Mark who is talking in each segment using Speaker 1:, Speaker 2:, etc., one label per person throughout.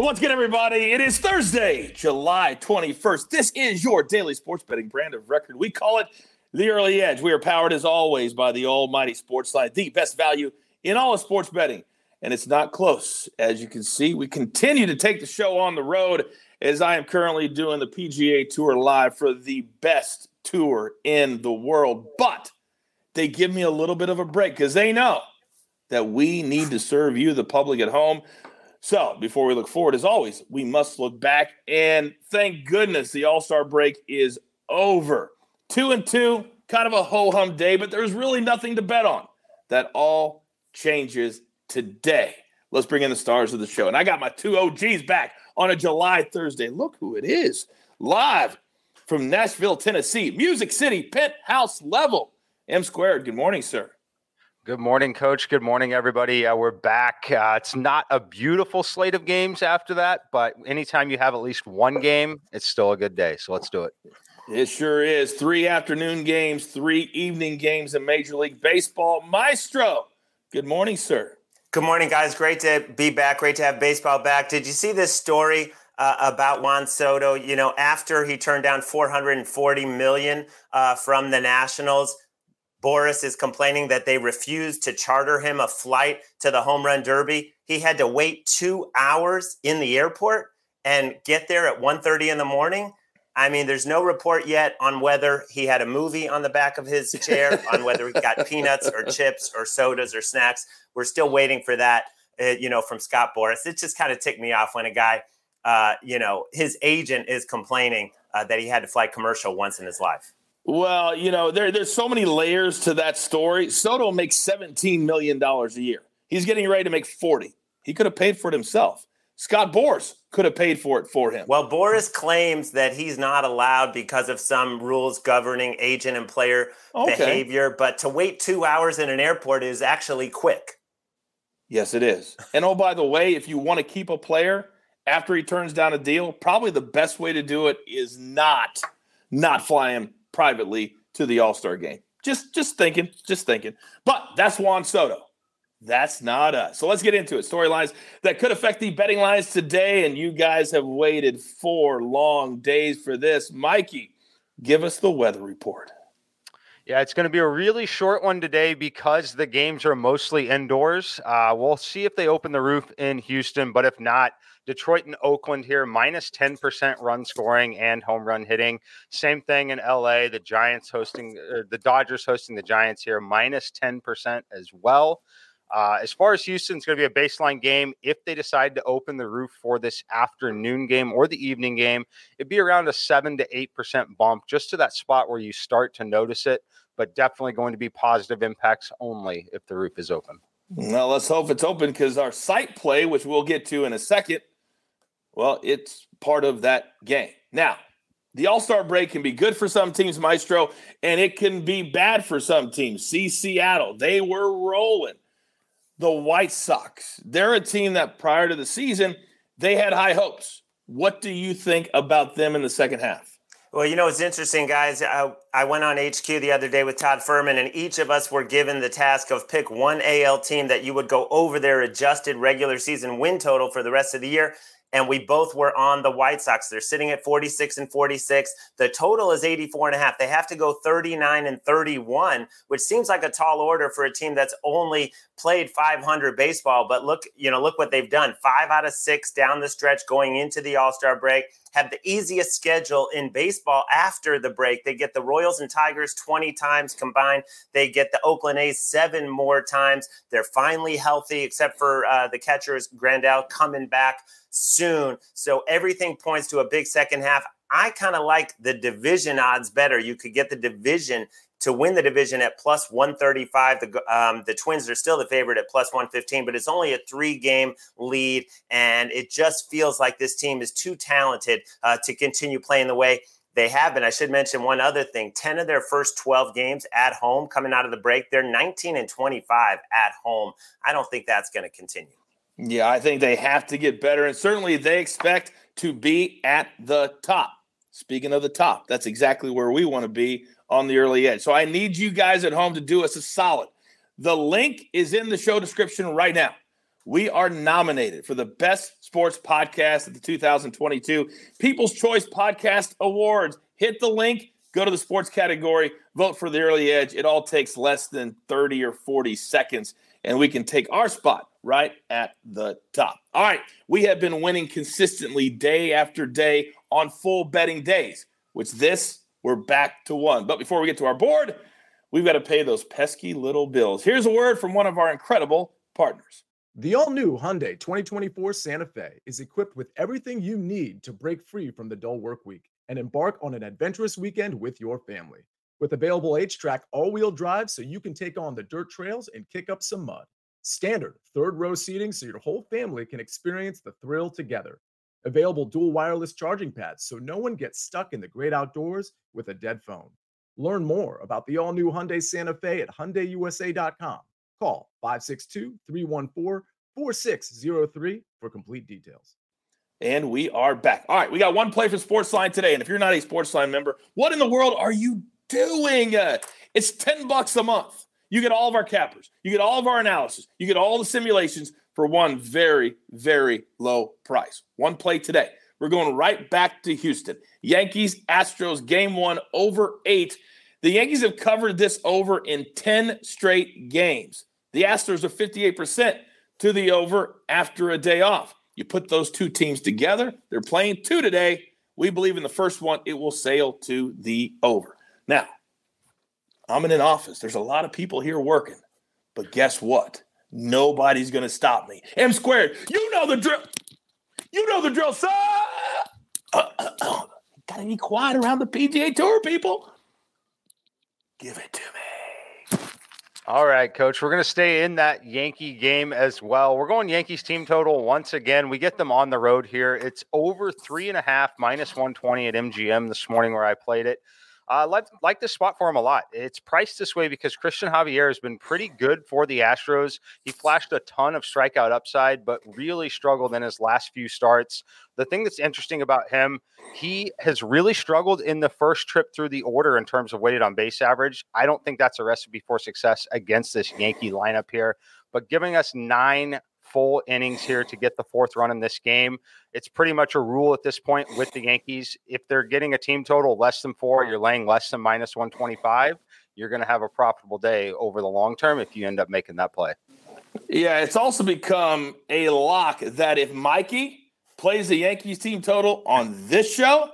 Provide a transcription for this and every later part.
Speaker 1: Once again, everybody, it is Thursday, July 21st. This is your daily sports betting brand of record. We call it the Early Edge. We are powered as always by the almighty sports line, the best value in all of sports betting. And it's not close. As you can see, we continue to take the show on the road as I am currently doing the PGA Tour live for the best tour in the world. But they give me a little bit of a break because they know that we need to serve you, the public at home. So, before we look forward, as always, we must look back. And thank goodness the All Star break is over. Two and two, kind of a ho hum day, but there's really nothing to bet on. That all changes today. Let's bring in the stars of the show. And I got my two OGs back on a July Thursday. Look who it is live from Nashville, Tennessee, Music City, penthouse level. M squared. Good morning, sir.
Speaker 2: Good morning, Coach. Good morning, everybody. Uh, we're back. Uh, it's not a beautiful slate of games after that, but anytime you have at least one game, it's still a good day. So let's do it.
Speaker 1: It sure is. Three afternoon games, three evening games in Major League Baseball. Maestro, good morning, sir.
Speaker 3: Good morning, guys. Great to be back. Great to have baseball back. Did you see this story uh, about Juan Soto? You know, after he turned down 440 million uh, from the Nationals, Boras is complaining that they refused to charter him a flight to the home run derby. He had to wait two hours in the airport and get there at 1.30 in the morning. I mean, there's no report yet on whether he had a movie on the back of his chair, on whether he got peanuts or chips or sodas or snacks. We're still waiting for that, uh, you know, from Scott Boras. It just kind of ticked me off when a guy, uh, you know, his agent is complaining uh, that he had to fly commercial once in his life.
Speaker 1: Well, you know, there, there's so many layers to that story. Soto makes $17 million a year. He's getting ready to make 40. He could have paid for it himself. Scott Boras could have paid for it for him.
Speaker 3: Well, Boras claims that he's not allowed because of some rules governing agent and player okay. behavior, but to wait two hours in an airport is actually quick.
Speaker 1: Yes, it is. and oh, by the way, if you want to keep a player after he turns down a deal, probably the best way to do it is not not fly him privately to the All Star game. Just just thinking, just thinking. But that's Juan Soto. That's not us. So let's get into it. Storylines that could affect the betting lines today, and you guys have waited four long days for this. Mikey, give us the weather report.
Speaker 2: Yeah, it's going to be a really short one today because the games are mostly indoors. Uh, we'll see if they open the roof in Houston, but if not, Detroit and Oakland here, minus 10% run scoring and home run hitting. Same thing in LA. The Giants hosting, uh, the Dodgers hosting the Giants here, minus 10% as well. Uh, as far as Houston, it's going to be a baseline game. If they decide to open the roof for this afternoon game or the evening game, it'd be around a seven to eight percent bump, just to that spot where you start to notice it. But definitely going to be positive impacts only if the roof is open.
Speaker 1: Well, let's hope it's open because our site play, which we'll get to in a second, well, it's part of that game. Now, the All Star break can be good for some teams, Maestro, and it can be bad for some teams. See Seattle, they were rolling the White Sox. They're a team that prior to the season, they had high hopes. What do you think about them in the second half?
Speaker 3: Well, you know, it's interesting, guys. I, I went on HQ the other day with Todd Fuhrman, and each of us were given the task of pick one AL team that you would go over their adjusted regular season win total for the rest of the year and we both were on the White Sox. They're sitting at 46 and 46. The total is 84 and a half. They have to go 39 and 31, which seems like a tall order for a team that's only played 500 baseball. But look, you know, look what they've done. Five out of six down the stretch going into the All Star break. Have the easiest schedule in baseball after the break. They get the Royals and Tigers 20 times combined. They get the Oakland A's seven more times. They're finally healthy, except for uh, the catchers, Grandal coming back soon. So everything points to a big second half. I kind of like the division odds better. You could get the division to win the division at plus 135. The, um, the Twins are still the favorite at plus 115, but it's only a three game lead. And it just feels like this team is too talented uh, to continue playing the way they have been. I should mention one other thing 10 of their first 12 games at home coming out of the break, they're 19 and 25 at home. I don't think that's going to continue.
Speaker 1: Yeah, I think they have to get better. And certainly they expect to be at the top. Speaking of the top, that's exactly where we want to be on the early edge. So I need you guys at home to do us a solid. The link is in the show description right now. We are nominated for the best sports podcast at the 2022 People's Choice Podcast Awards. Hit the link, go to the sports category, vote for the early edge. It all takes less than 30 or 40 seconds, and we can take our spot right at the top. All right, we have been winning consistently day after day on full betting days, which this we're back to one. But before we get to our board, we've got to pay those pesky little bills. Here's a word from one of our incredible partners.
Speaker 4: The all new Hyundai 2024 Santa Fe is equipped with everything you need to break free from the dull work week and embark on an adventurous weekend with your family. With available H-Track all-wheel drive so you can take on the dirt trails and kick up some mud. Standard third row seating so your whole family can experience the thrill together. Available dual wireless charging pads so no one gets stuck in the great outdoors with a dead phone. Learn more about the all-new Hyundai Santa Fe at hyundaiusa.com. Call 562-314-4603 for complete details.
Speaker 1: And we are back. All right, we got one play for Sportsline today. And if you're not a Sportsline member, what in the world are you doing? Uh, it's 10 bucks a month. You get all of our cappers, you get all of our analysis, you get all the simulations for one very, very low price. One play today. We're going right back to Houston. Yankees, Astros, game one, over eight. The Yankees have covered this over in 10 straight games. The Astros are 58% to the over after a day off. You put those two teams together, they're playing two today. We believe in the first one, it will sail to the over. Now, I'm in an office. There's a lot of people here working. But guess what? Nobody's going to stop me. M squared, you know the drill. You know the drill, sir. Uh, uh, uh. Gotta be quiet around the PGA Tour, people. Give it to me.
Speaker 2: All right, coach. We're going to stay in that Yankee game as well. We're going Yankees team total once again. We get them on the road here. It's over three and a half, minus 120 at MGM this morning where I played it. Uh, like, like this spot for him a lot. It's priced this way because Cristian Javier has been pretty good for the Astros. He flashed a ton of strikeout upside, but really struggled in his last few starts. The thing that's interesting about him, he has really struggled in the first trip through the order in terms of weighted on base average. I don't think that's a recipe for success against this Yankee lineup here. But giving us nine full innings here to get the fourth run in this game. It's pretty much a rule at this point with the Yankees. If they're getting a team total less than four, you're laying less than minus 125, you're going to have a profitable day over the long term if you end up making that play.
Speaker 1: Yeah, it's also become a lock that if Mikey plays the Yankees team total on this show,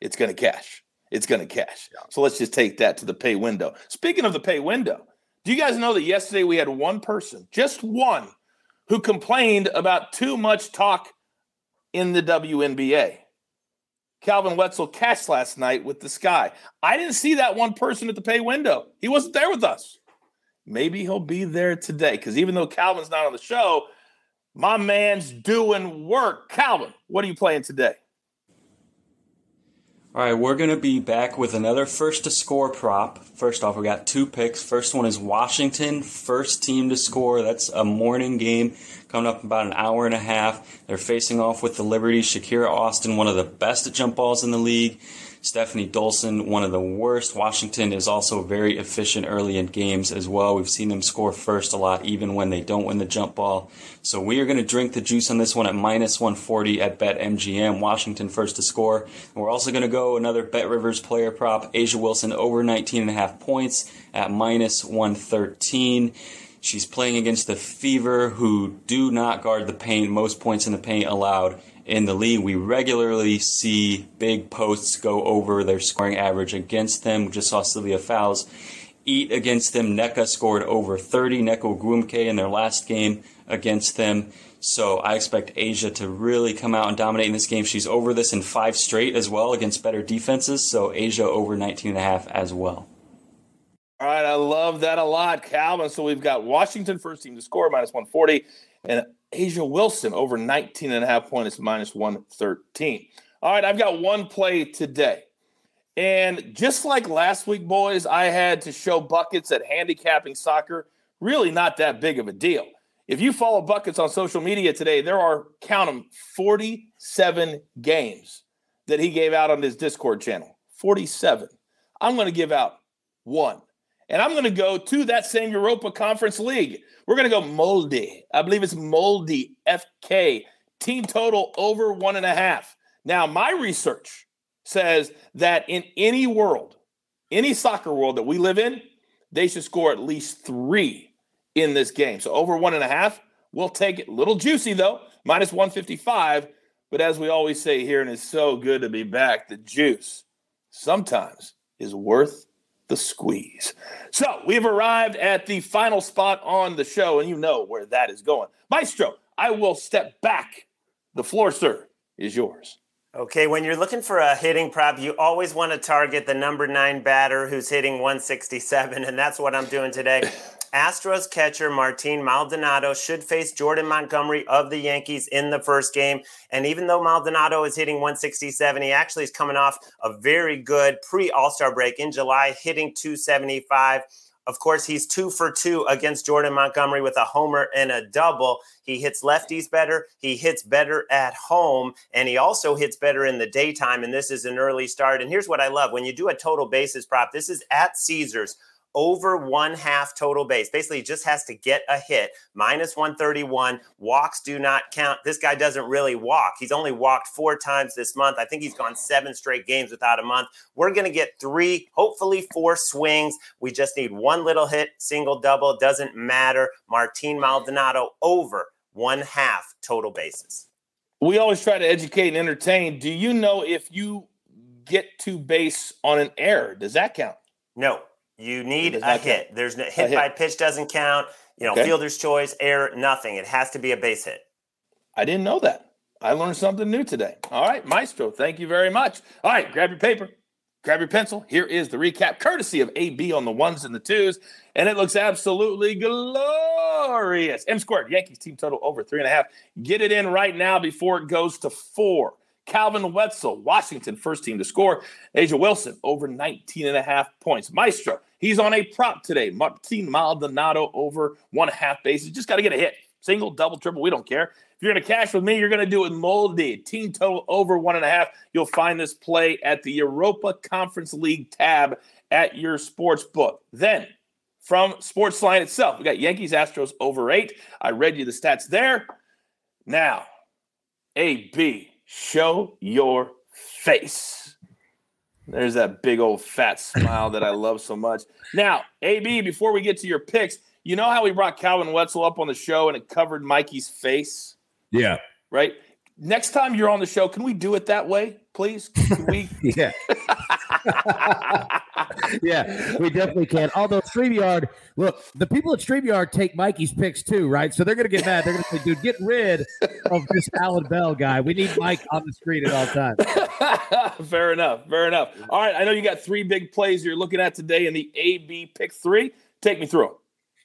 Speaker 1: it's going to cash. It's going to cash. So let's just take that to the pay window. Speaking of the pay window, do you guys know that yesterday we had one person, just one, who complained about too much talk in the WNBA. Calvin Wetzel cashed last night with the Sky. I didn't see that one person at the pay window. He wasn't there with us. Maybe he'll be there today because even though Calvin's not on the show, my man's doing work. Calvin, what are you playing today?
Speaker 5: All right, we're going to be back with another first to score prop. First off, we got two picks. First one is Washington, first team to score. That's a morning game coming up about an hour and a half. They're facing off with the Liberty. Shakira Austin, one of the best at jump balls in the league. Stefanie Dolson, one of the worst. Washington is also very efficient early in games as well. We've seen them score first a lot, even when they don't win the jump ball. So we are going to drink the juice on this one at minus 140 at Bet MGM. Washington first to score. And we're also going to go another Bet Rivers player prop. A'ja Wilson over 19 and a half points at minus 113. She's playing against the Fever, who do not guard the paint. Most points in the paint allowed in the league, we regularly see big posts go over their scoring average against them. We just saw Sylvia Fowles eat against them. Nneka scored over 30. Nneka Ogwumike in their last game against them. So I expect A'ja to really come out and dominate in this game. She's over this in five straight as well against better defenses. So A'ja over 19 and a half as well.
Speaker 1: All right, I love that a lot, Calvin. So we've got Washington first team to score minus 140 and A'ja Wilson over 19 and a half points minus 113. All right, I've got one play today. And just like last week, boys, I had to show buckets at handicapping soccer. Really not that big of a deal. If you follow buckets on social media today, there are, count them, 47 games that he gave out on his Discord channel. 47. I'm going to give out one. And I'm going to go to that same Europa Conference League. We're going to go Molde. I believe it's Molde FK. Team total over one and a half. Now, my research says that in any world, any soccer world that we live in, they should score at least three in this game. So over one and a half, we'll take it. Little juicy though, minus 155. But as we always say here, and it's so good to be back, the juice sometimes is worth the squeeze. So we've arrived at the final spot on the show, and you know where that is going. Maestro, I will step back. The floor, sir, is yours.
Speaker 3: Okay, when you're looking for a hitting prop, you always want to target the number nine batter who's hitting 167, and that's what I'm doing today. Astros catcher Martin Maldonado should face Jordan Montgomery of the Yankees in the first game. And even though Maldonado is hitting 167, he actually is coming off a very good pre All Star break in July, hitting 275. Of course, he's two for two against Jordan Montgomery with a homer and a double. He hits lefties better. He hits better at home, and he also hits better in the daytime. And this is an early start. And here's what I love when you do a total bases prop, this is at Caesars over one half total base. Basically, just has to get a hit. Minus 131. Walks do not count. This guy doesn't really walk. He's only walked four times this month. I think he's gone seven straight games without a month. We're going to get three, hopefully four swings. We just need one little hit, single, double. Doesn't matter. Martin Maldonado over one half total bases.
Speaker 1: We always try to educate and entertain. Do you know if you get to base on an error, does that count?
Speaker 3: No. You need a hit. Count. There's no hit, hit, by pitch doesn't count. You know, okay. fielder's choice, error, nothing. It has to be a base hit.
Speaker 1: I didn't know that. I learned something new today. All right, Maestro, thank you very much. All right, grab your paper, grab your pencil. Here is the recap, courtesy of AB on the ones and the twos, and it looks absolutely glorious. M squared, Yankees team total over three and a half. Get it in right now before it goes to four. Calvin Wetzel, Washington, first team to score. A'ja Wilson, over 19 and a half points. Maestro, he's on a prop today. Martin Maldonado, over one half bases. Just got to get a hit. Single, double, triple, we don't care. If you're going to cash with me, you're going to do it Molde. Team total over one and a half. You'll find this play at the Europa Conference League tab at your sports book. Then, from Sportsline itself, we got Yankees Astros over eight. I read you the stats there. Now, AB Show your face. There's that big old fat smile that I love so much. Now, AB, before we get to your picks, you know how we brought Calvin Wetzel up on the show and it covered Mikey's face?
Speaker 6: Yeah.
Speaker 1: Right? Next time you're on the show, can we do it that way, please? Can we?
Speaker 6: yeah. yeah, we definitely can. Although StreamYard, look, the people at StreamYard take Mikey's picks too, right? So they're going to get mad. They're going to say, dude, get rid of this Alan Bell guy. We need Mike on the screen at all times.
Speaker 1: fair enough. Fair enough. All right. I know you got three big plays you're looking at today in the AB pick three. Take me through them.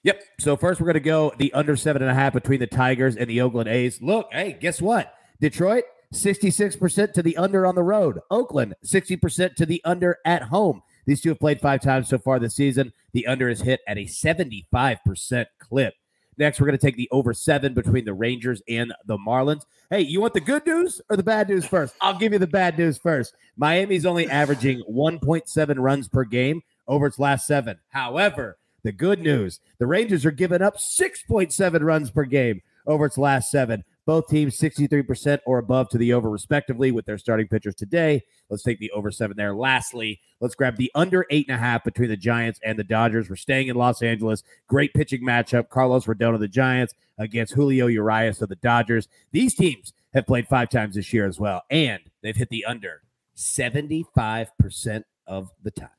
Speaker 6: Yep. So first, we're going to go the under seven and a half between the Tigers and the Oakland A's. Look, hey, guess what? Detroit, 66% to the under on the road. Oakland, 60% to the under at home. These two have played five times so far this season. The under is hit at a 75% clip. Next, we're going to take the over seven between the Rangers and the Marlins. Hey, you want the good news or the bad news first? I'll give you the bad news first. Miami's only averaging 1.7 runs per game over its last seven. However, the good news the Rangers are giving up 6.7 runs per game over its last seven. Both teams 63% or above to the over, respectively, with their starting pitchers today. Let's take the over seven there. Lastly, let's grab the under eight and a half between the Giants and the Dodgers. We're staying in Los Angeles. Great pitching matchup. Carlos Rodon of the Giants against Julio Urias of the Dodgers. These teams have played five times this year as well, and they've hit the under 75% of the time.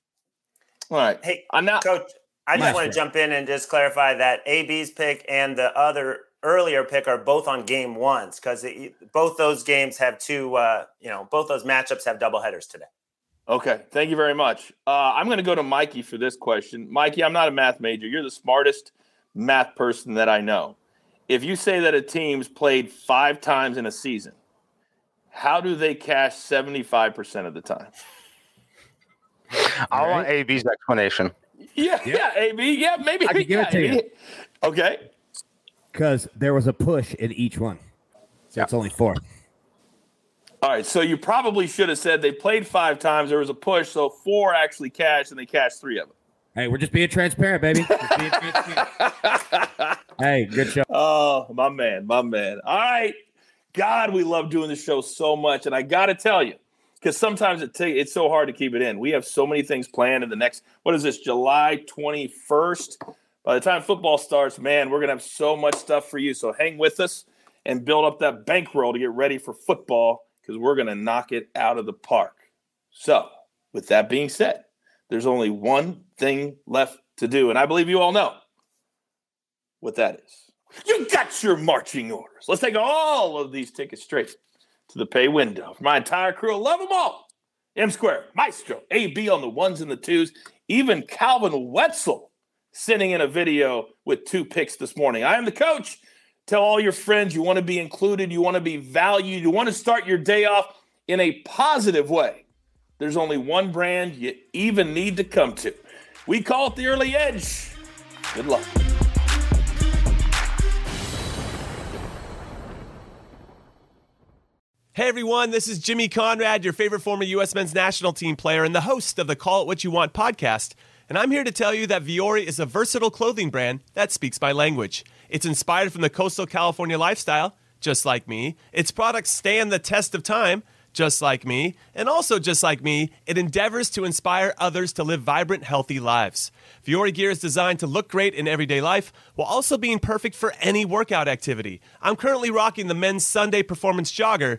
Speaker 1: All right.
Speaker 3: Hey, I'm not coach. I just want to jump in and just clarify that AB's pick and the other earlier pick are both on game ones because both those games have two, uh, you know, both those matchups have double headers today.
Speaker 1: Okay, thank you very much. Uh, I'm going to go to Mikey for this question. Mikey, I'm not a math major. You're the smartest math person that I know. If you say that a team's played five times in a season, how do they cash 75% of the time?
Speaker 2: I want AB's explanation.
Speaker 1: Yeah, yeah, AB. Yeah, maybe.
Speaker 6: I can give
Speaker 1: yeah,
Speaker 6: it to you.
Speaker 1: Okay.
Speaker 6: Because there was a push in each one. So it's only four.
Speaker 1: All right. So you probably should have said they played five times. There was a push. So four actually cashed, and they cashed three of them.
Speaker 6: Hey, we're just being transparent, baby. Being transparent. hey, good show.
Speaker 1: Oh, my man, my man. All right. God, we love doing this show so much. And I got to tell you, because sometimes it ta- it's so hard to keep it in. We have so many things planned in the next, what is this, July 21st? By the time football starts, man, we're going to have so much stuff for you. So hang with us and build up that bankroll to get ready for football because we're going to knock it out of the park. So, with that being said, there's only one thing left to do. And I believe you all know what that is. You got your marching orders. Let's take all of these tickets straight to the pay window. For my entire crew, I love them all. M Square, Maestro, AB on the ones and the twos, even Calvin Wetzel sending in a video with two picks this morning. I am the coach. Tell all your friends you want to be included, you want to be valued, you want to start your day off in a positive way. There's only one brand you even need to come to. We call it the early edge. Good luck.
Speaker 7: Hey everyone, this is Jimmy Conrad, your favorite former U.S. men's national team player and the host of the Call It What You Want podcast. And I'm here to tell you that Vuori is a versatile clothing brand that speaks my language. It's inspired from the coastal California lifestyle, just like me. Its products stand the test of time, just like me. And also, just like me, it endeavors to inspire others to live vibrant, healthy lives. Vuori gear is designed to look great in everyday life while also being perfect for any workout activity. I'm currently rocking the men's Sunday performance jogger,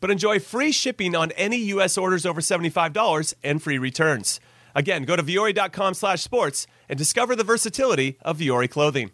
Speaker 7: but enjoy free shipping on any U.S. orders over $75 and free returns. Again, go to vuori.com slash sports and discover the versatility of Vuori clothing.